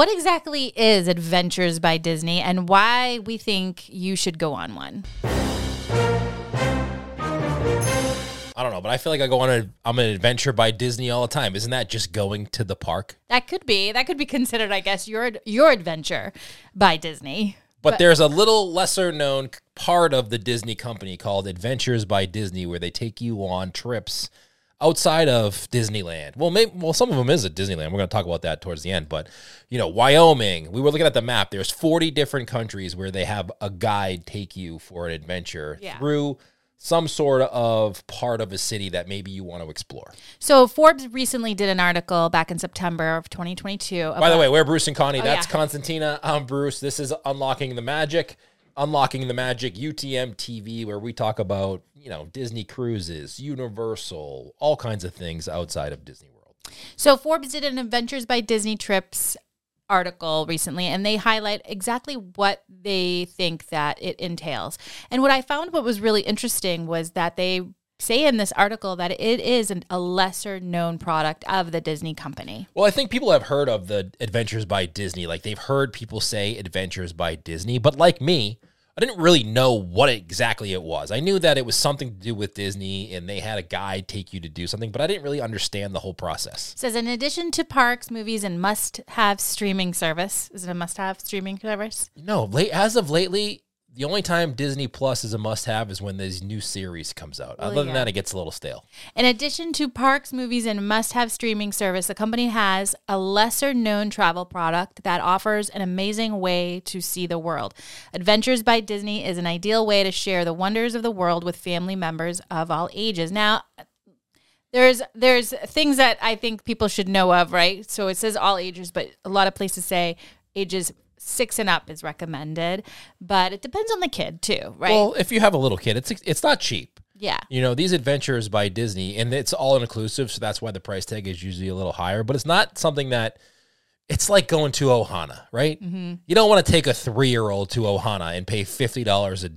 What exactly is Adventures by Disney and why we think you should go on one? I don't know, but I feel like I go on a I'm an adventure by Disney all the time. Isn't that just going to the park? That could be. That could be considered, I guess, your your adventure by Disney. But, there's a little lesser known part of the Disney company called Adventures by Disney where they take you on trips outside of Disneyland. Well, maybe well some of them is at Disneyland. We're going to talk about that towards the end, but you know, Wyoming, we were looking at the map. There's 40 different countries where they have a guide take you for an adventure Yeah. through some sort of part of a city that maybe you want to explore. So Forbes recently did an article back in September of 2022. By the way, we're Bruce and Connie. Oh, that's yeah. Constantina. I'm Bruce. This is Unlocking the Magic. Unlocking the Magic UTM TV, where we talk about, you know, Disney cruises, Universal, all kinds of things outside of Disney World. So Forbes did an Adventures by Disney trips article recently and they highlight exactly what they think that it entails. And what I found what was really interesting was that they say in this article that it is an, a lesser known product of the Disney company. Well, I think people have heard of the Adventures by Disney. Like they've heard people say Adventures by Disney, but like me, I didn't really know what exactly it was. I knew that it was something to do with Disney and they had a guide take you to do something, but I didn't really understand the whole process. It says in addition to parks, movies, and must have streaming service. Is it a must have streaming service? No, late as of lately, the only time Disney Plus is a must-have is when this new series comes out. Other than yeah. that, it gets a little stale. In addition to parks, movies, and must have streaming service, the company has a lesser known travel product that offers an amazing way to see the world. Adventures by Disney is an ideal way to share the wonders of the world with family members of all ages. Now, there's there's things that I think people should know of, right? So it says all ages, but a lot of places say ages six and up is recommended, but it depends on the kid too, right? Well, if you have a little kid, it's it's not cheap. yeah. You know, these adventures by Disney, and it's all inclusive, so that's why the price tag is usually a little higher. But it's not something that it's like going to Ohana, right? Mm-hmm. You don't want to take a three-year-old to Ohana and pay fifty dollars a,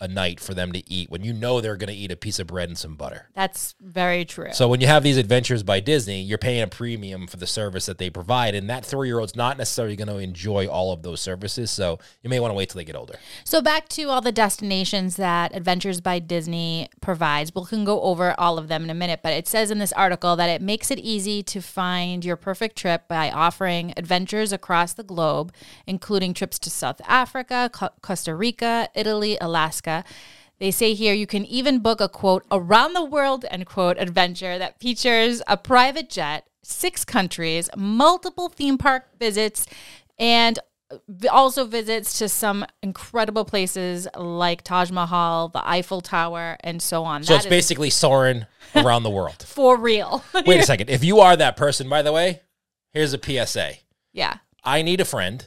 a night for them to eat when you know they're going to eat a piece of bread and some butter. That's very true. So when you have these adventures by Disney, you're paying a premium for the service that they provide, and that three-year-old's not necessarily going to enjoy all of those services. So you may want to wait till they get older. So back to all the destinations that Adventures by Disney provides. We can go over all of them in a minute, but it says in this article that it makes it easy to find your perfect trip by offering adventures across the globe, including trips to South Africa, Co- Costa Rica, Italy, Alaska. They say here you can even book a quote around the world end quote adventure that features a private jet, six countries, multiple theme park visits, and also visits to some incredible places like Taj Mahal, the Eiffel Tower, and so on. So That it's is basically soaring around the world. for real. Wait a second. If you are that person, by the way, here's a PSA. yeah, I need a friend.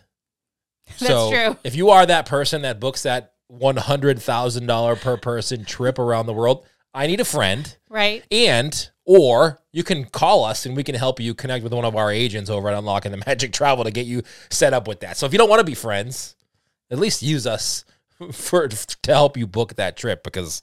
That's so true. If you are that person that books that one hundred thousand dollar per person trip around the world, I need a friend. right. And or you can call us and we can help you connect with one of our agents over at Unlocking the Magic Travel to get you set up with that. So if you don't want to be friends, at least use us for to help you book that trip because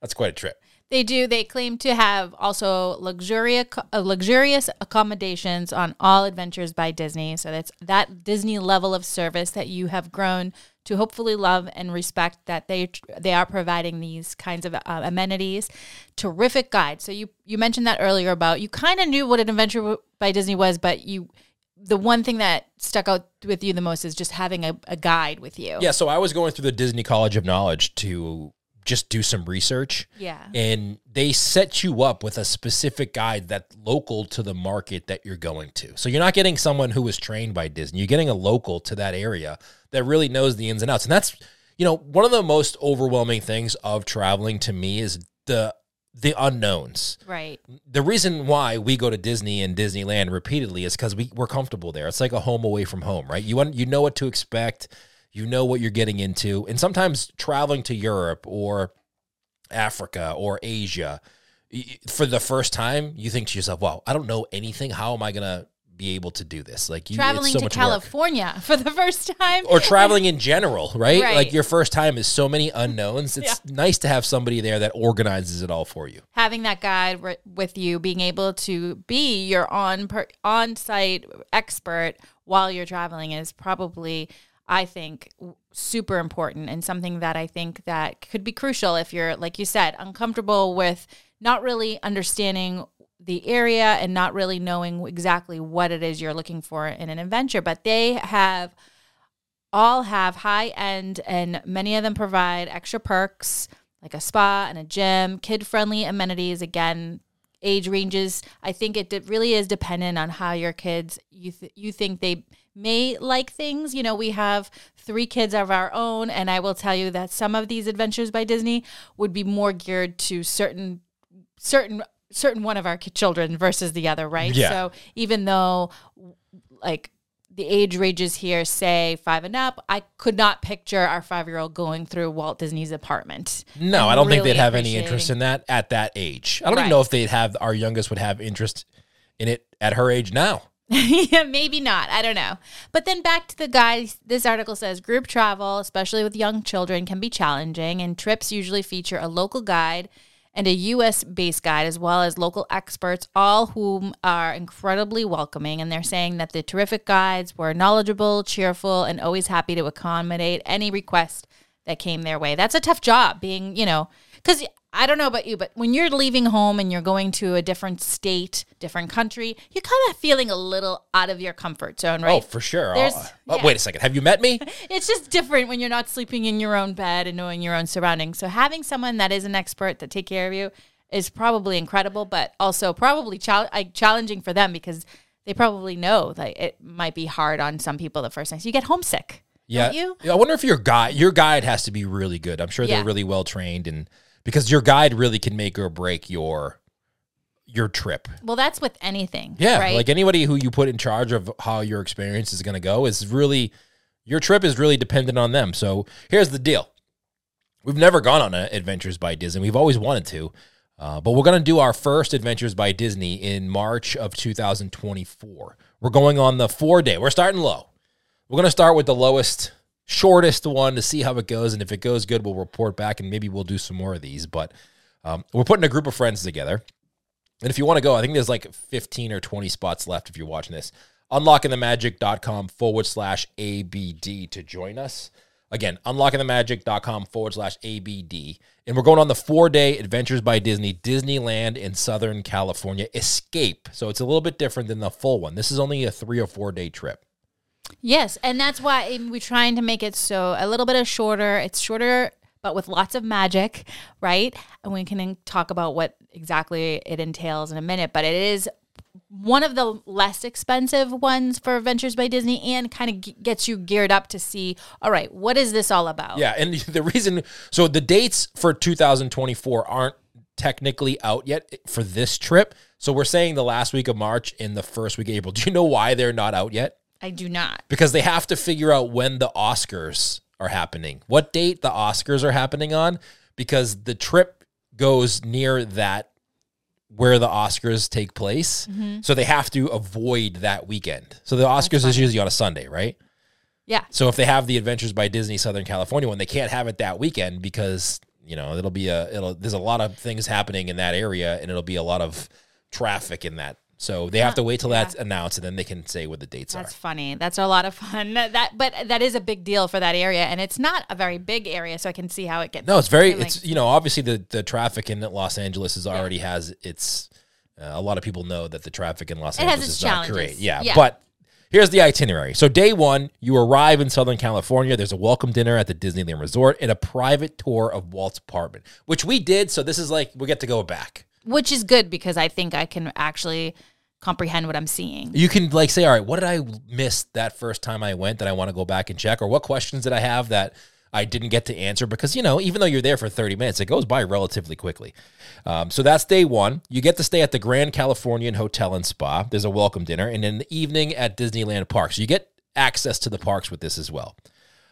that's quite a trip. They do. They claim to have also luxurious, uh, luxurious accommodations on all adventures by Disney. So that's that Disney level of service that you have grown to hopefully love and respect. That they they are providing these kinds of uh, amenities. Terrific guide. So you you mentioned that earlier about you kind of knew what an adventure by Disney was, but you the one thing that stuck out with you the most is just having a, a guide with you. Yeah, so I was going through the Disney College of Knowledge to just do some research. Yeah. And they set you up with a specific guide that's local to the market that you're going to. So you're not getting someone who was trained by Disney. You're getting a local to that area that really knows the ins and outs. And that's, you know, one of the most overwhelming things of traveling to me is the the unknowns. Right. The reason why we go to Disney and Disneyland repeatedly is because we, we're comfortable there. It's like a home away from home, right? You want you know what to expect, you know what you're getting into. And sometimes traveling to Europe or Africa or Asia for the first time, you think to yourself, wow, I don't know anything. How am I gonna be able to do this. Like you, Traveling so to much work. California for the first time. or traveling in general, right? Right. Like your first time is so many unknowns. It's nice to have somebody there that organizes it all for you. having that guide wi- with you, being able to be your on per, on site expert while you're traveling is probably, I think, super important and something that I think that could be crucial if you're, like you said, uncomfortable with not really understanding the area and not really knowing exactly what it is you're looking for in an adventure. But they have all have high end and many of them provide extra perks like a spa and a gym, kid friendly amenities. Again, age ranges. I think it really is dependent on how your kids you th- you think they may like things. You know, we have three kids of our own, and I will tell you that some of these adventures by Disney would be more geared to certain certain certain one of our children versus the other, right? Yeah. So even though like the age ranges here say five and up, I could not picture our five year old going through Walt Disney's apartment. No, I don't think they'd have any interest in that at that age. I don't even know if they'd have our youngest would have interest in it at her age now. yeah, maybe not. I don't know. But then back to the guys. This article says group travel, especially with young children, can be challenging, and trips usually feature a local guide and a U.S. based guide, as well as local experts, all whom are incredibly welcoming. And they're saying that the terrific guides were knowledgeable, cheerful, and always happy to accommodate any request that came their way. That's a tough job, being, you know, because I don't know about you, but when you're leaving home and you're going to a different state, different country, you're kind of feeling a little out of your comfort zone, right? Oh, for sure. There's- uh, Oh, oh, yeah. wait a second. Have you met me? It's just different when you're not sleeping in your own bed and knowing your own surroundings. So having someone that is an expert that take care of you is probably incredible, but also probably chal- like, challenging for them because they probably know that it might be hard on some people the first time. So you get homesick. Yeah. You? Yeah, I wonder if your guide your guide has to be really good. I'm sure Yeah. they're really well trained and because your guide really can make or break your your trip. Well, that's with anything. Yeah, Right. like anybody who you put in charge of how your experience is going to go is really your trip is really dependent on them. So here's the deal: we've never gone on a Adventures by Disney. We've always wanted to, uh, but we're going to do our first Adventures by Disney in March of 2024. We're going on the four day. We're starting low. We're going to start with the lowest, shortest one to see how it goes, and if it goes good, we'll report back, and maybe we'll do some more of these. But um, we're putting a group of friends together. And if you want to go, I think there's like 15 or 20 spots left if you're watching this. Unlockingthemagic.com forward slash ABD to join us. Again, unlockingthemagic.com forward slash ABD. And we're going on the four day Adventures by Disney, Disneyland in Southern California Escape. So it's a little bit different than the full one. This is only a three or four day trip. Yes, and that's why we're trying to make it so a little bit of shorter. It's shorter, but with lots of magic, right? And we can talk about what exactly it entails in a minute. But it is one of the less expensive ones for Adventures by Disney, and kind of g- gets you geared up to see. All right, what is this all about? Yeah, and the reason so the dates for 2024 aren't technically out yet for this trip. So we're saying the last week of March and the first week of April. Do you know why they're not out yet? I do not. Because they have to figure out when the Oscars are happening. What date the Oscars are happening on because the trip goes near that where the Oscars take place. Mm-hmm. So they have to avoid that weekend. So the Oscars is usually on a Sunday, right? Yeah. So if they have the Adventures by Disney Southern California one, they can't have it that weekend because you know it'll be a it'll there's a lot of things happening in that area and it'll be a lot of traffic in that. So they have to wait till that's announced and then they can say what the dates That's are. That's funny. That's a lot of fun. That, but that is a big deal for that area, and it's not a very big area, so I can see how it gets. No, it's very like- it's you know obviously the the traffic in Los Angeles is already has its. Uh, a lot of people know that the traffic in Los It Angeles is not challenges. great. Yeah, Yeah. but here's the itinerary. So day one, you arrive in Southern California. There's a welcome dinner at the Disneyland Resort and a private tour of Walt's apartment, which we did. So this is like we get to go back. Which is good because I think I can actually comprehend what I'm seeing. You can like say, all right, what did I miss that first time I went that I want to go back and check, or what questions did I have that I didn't get to answer? Because you know, even though you're there for 30 minutes, it goes by relatively quickly. Um, so that's day one. You get to stay at the Grand Californian Hotel and Spa. There's a welcome dinner, and in the evening at Disneyland Park. So you get access to the parks with this as well.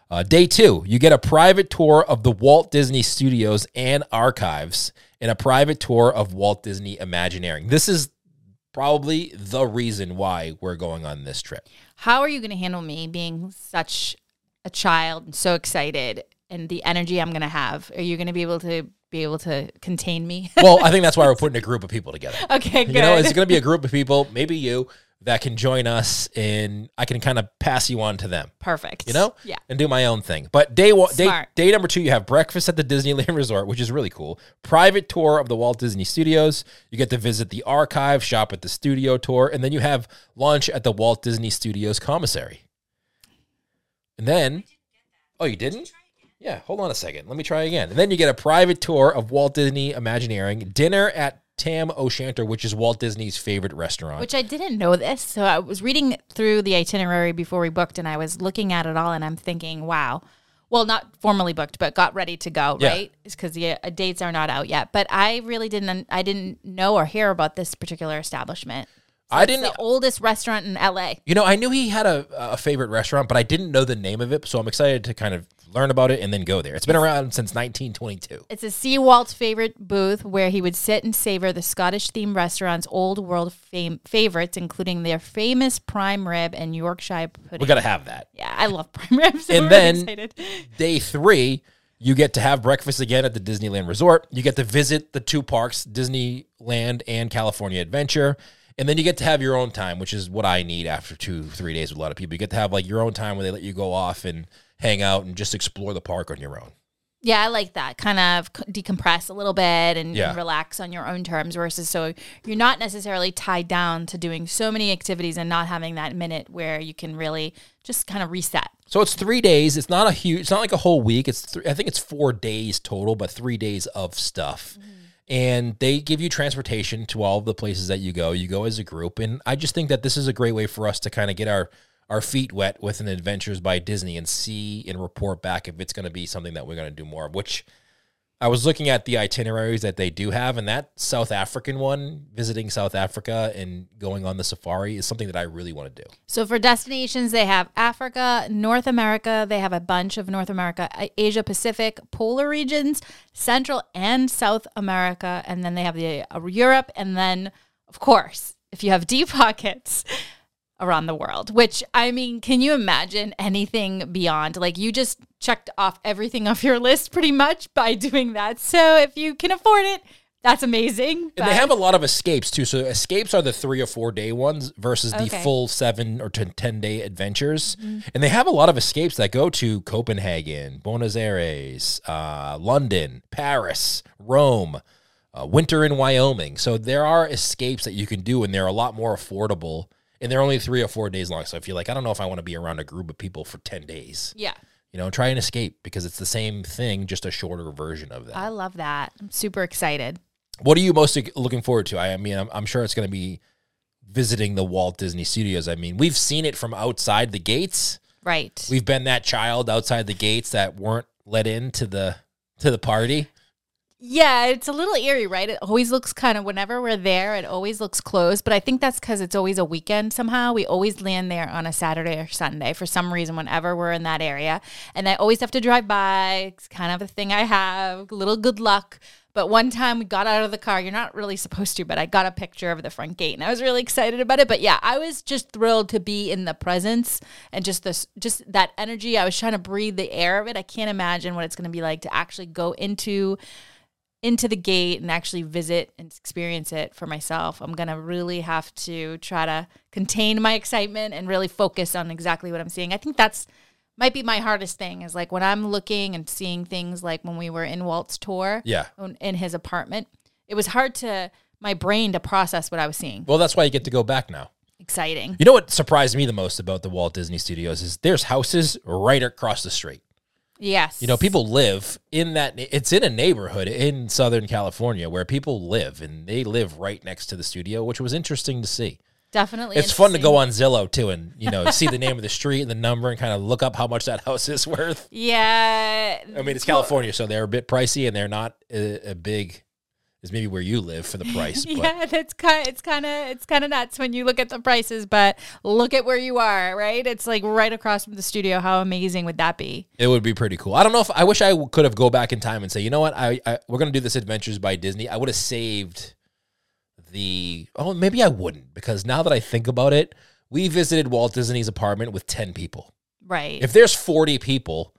Uh, day two, you get a private tour of the Walt Disney Studios and archives, and a private tour of Walt Disney Imagineering. This is probably the reason why we're going on this trip. How are you going to handle me being such a child and so excited and the energy I'm going to have? Are you going to be able to be able to contain me? Well, I think that's why we're putting a group of people together. okay, good. You know, it's going to be a group of people, maybe you, that can join us, and I can kind of pass you on to them. Perfect. You know, Yeah. and do my own thing. But day one, day, day number two, you have breakfast at the Disneyland Resort, which is really cool. Private tour of the Walt Disney Studios. You get to visit the archive, shop at the studio tour, and then you have lunch at the Walt Disney Studios commissary. And then, oh, you didn't? Yeah, hold on a second. Let me try again. And then you get a private tour of Walt Disney Imagineering, dinner at Tam O'Shanter, which is Walt Disney's favorite restaurant. Which I didn't know this. So I was reading through the itinerary before we booked and I was looking at it all and I'm thinking, wow. Well, not formally booked, but got ready to go, Yeah. right? Because the uh, dates are not out yet. But I really didn't I didn't know or hear about this particular establishment. I It's didn't. the oldest restaurant in LA. You know, I knew he had a, a favorite restaurant, but I didn't know the name of it. So I'm excited to kind of learn about it and then go there. It's been around since 1922. It's a Sea Walt's favorite booth where he would sit and savor the Scottish themed restaurant's old world fame favorites, including their famous prime rib and Yorkshire pudding. We got to have that. yeah, I love prime ribs. And I'm then- really. Day three, you get to have breakfast again at the Disneyland Resort. You get to visit the two parks, Disneyland and California Adventure. And then you get to have your own time, which is what I need after two, three days with a lot of people. You get to have like your own time where they let you go off and hang out and just explore the park on your own. Yeah, I like that. Kind of decompress a little bit and, Yeah. and relax on your own terms versus so you're not necessarily tied down to doing so many activities and not having that minute where you can really just kind of reset. So it's three days. It's not a huge. It's not like a whole week. It's three, I think it's four days total, but three days of stuff. Mm-hmm. And they give you transportation to all of the places that you go. You go as a group, and I just think that this is a great way for us to kind of get our our feet wet with an Adventures by Disney and see and report back if it's going to be something that we're going to do more of. Which I was looking at the itineraries that they do have, and that South African one, visiting South Africa and going on the safari, is something that I really want to do. So for destinations, they have Africa, North America. They have a bunch of North America, Asia Pacific, polar regions, Central and South America, and then they have the uh, Europe, and then of course, if you have deep pockets. Around the world, which I mean, can you imagine anything beyond? Like, you just checked off everything off your list pretty much by doing that. So, if you can afford it, that's amazing. And they have a lot of escapes too. So escapes are the three or four day ones versus the full seven or ten, 10 day adventures. And they have a lot of escapes that go to Copenhagen, Buenos Aires, uh, London, Paris, Rome, uh, winter in Wyoming. So there are escapes that you can do, and they're a lot more affordable. And they're only three or four days long. So if you're like, I don't know if I want to be around a group of people for 10 days, yeah, you know, try and escape because it's the same thing, just a shorter version of that. I love that. I'm super excited. What are you most looking forward to? I, I mean, I'm, I'm sure it's going to be visiting the Walt Disney Studios. I mean, we've seen it from outside the gates. Right. We've been that child outside the gates that weren't let into the to the party. Yeah, it's a little eerie, right? It always looks kind of whenever we're there, it always looks closed. But I think that's because it's always a weekend somehow. We always land there on a Saturday or Sunday for some reason whenever we're in that area. And I always have to drive by. It's kind of a thing I have, little good luck. But one time we got out of the car. You're not really supposed to, but I got a picture of the front gate and I was really excited about it. But yeah, I was just thrilled to be in the presence and just this just that energy. I was trying to breathe the air of it. I can't imagine what it's going to be like to actually go into into the gate and actually visit and experience it for myself. I'm going to really have to try to contain my excitement and really focus on exactly what I'm seeing. I think that's might be my hardest thing is like when I'm looking and seeing things like when we were in Walt's tour Yeah. in his apartment. It was hard to my brain to process what I was seeing. Well, that's why you get to go back now. Exciting. You know what surprised me the most about the Walt Disney Studios is there's houses right across the street. Yes. You know, people live in that. It's in a neighborhood in Southern California where people live, and they live right next to the studio, which was interesting to see. definitely It's fun to go on Zillow too, and you know, see the name of the street and the number, and kind of look up how much that house is worth. Yeah. I mean, it's California, so they're a bit pricey, and they're not a, a big as maybe where you live for the price. But Yeah, that's kind. It's kind of it's kind of nuts when you look at the prices, but look at where you are. Right, it's like right across from the studio. How amazing would that be? it would be pretty cool. I don't know if I wish I could have go back in time and say, you know what, I, I we're gonna do this Adventures by Disney. I would have saved the oh maybe I wouldn't because now that I think about it, we visited Walt Disney's apartment with 10 people. Right. If there's 40 people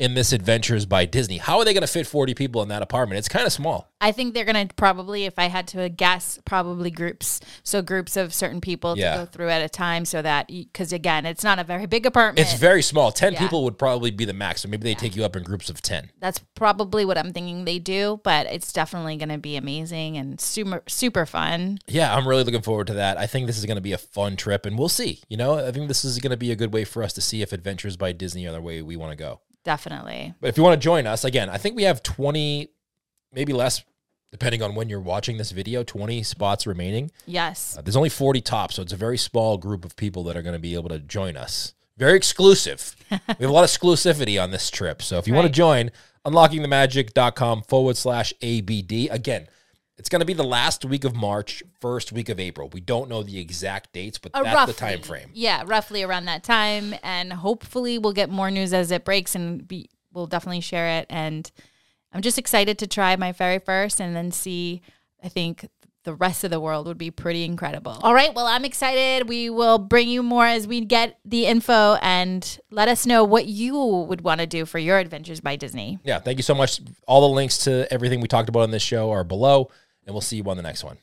in this Adventures by Disney, how are they going to fit 40 people in that apartment? It's kind of small. I think they're going to probably, if I had to guess, probably groups. So groups of certain people Yeah. to go through at a time so that, because again, it's not a very big apartment. It's very small. 10 Yeah. people would probably be the max. So maybe they take you up in groups of 10. That's probably what I'm thinking they do, but it's definitely going to be amazing and super, super fun. Yeah, I'm really looking forward to that. I think this is going to be a fun trip and we'll see. You know, I think this is going to be a good way for us to see if Adventures by Disney are the way we want to go. Definitely. But if you want to join us, again, I think we have 20, maybe less, depending on when you're watching this video, 20 spots remaining. Yes. Uh, there's only 40 tops, so it's a very small group of people that are going to be able to join us. Very exclusive. we have a lot of exclusivity on this trip. So if you want to join, unlockingthemagic.com forward slash ABD. Again, it's going to be the last week of March, first week of April. We don't know the exact dates, but Uh, that's roughly, the time frame. Yeah, roughly around that time, and hopefully we'll get more news as it breaks, and be, we'll definitely share it. And I'm just excited to try my very first, and then see. I think the rest of the world would be pretty incredible. All right, well, I'm excited. We will bring you more as we get the info, and let us know what you would want to do for your adventures by Disney. Yeah, thank you so much. All the links to everything we talked about on this show are below, and we'll see you on the next one.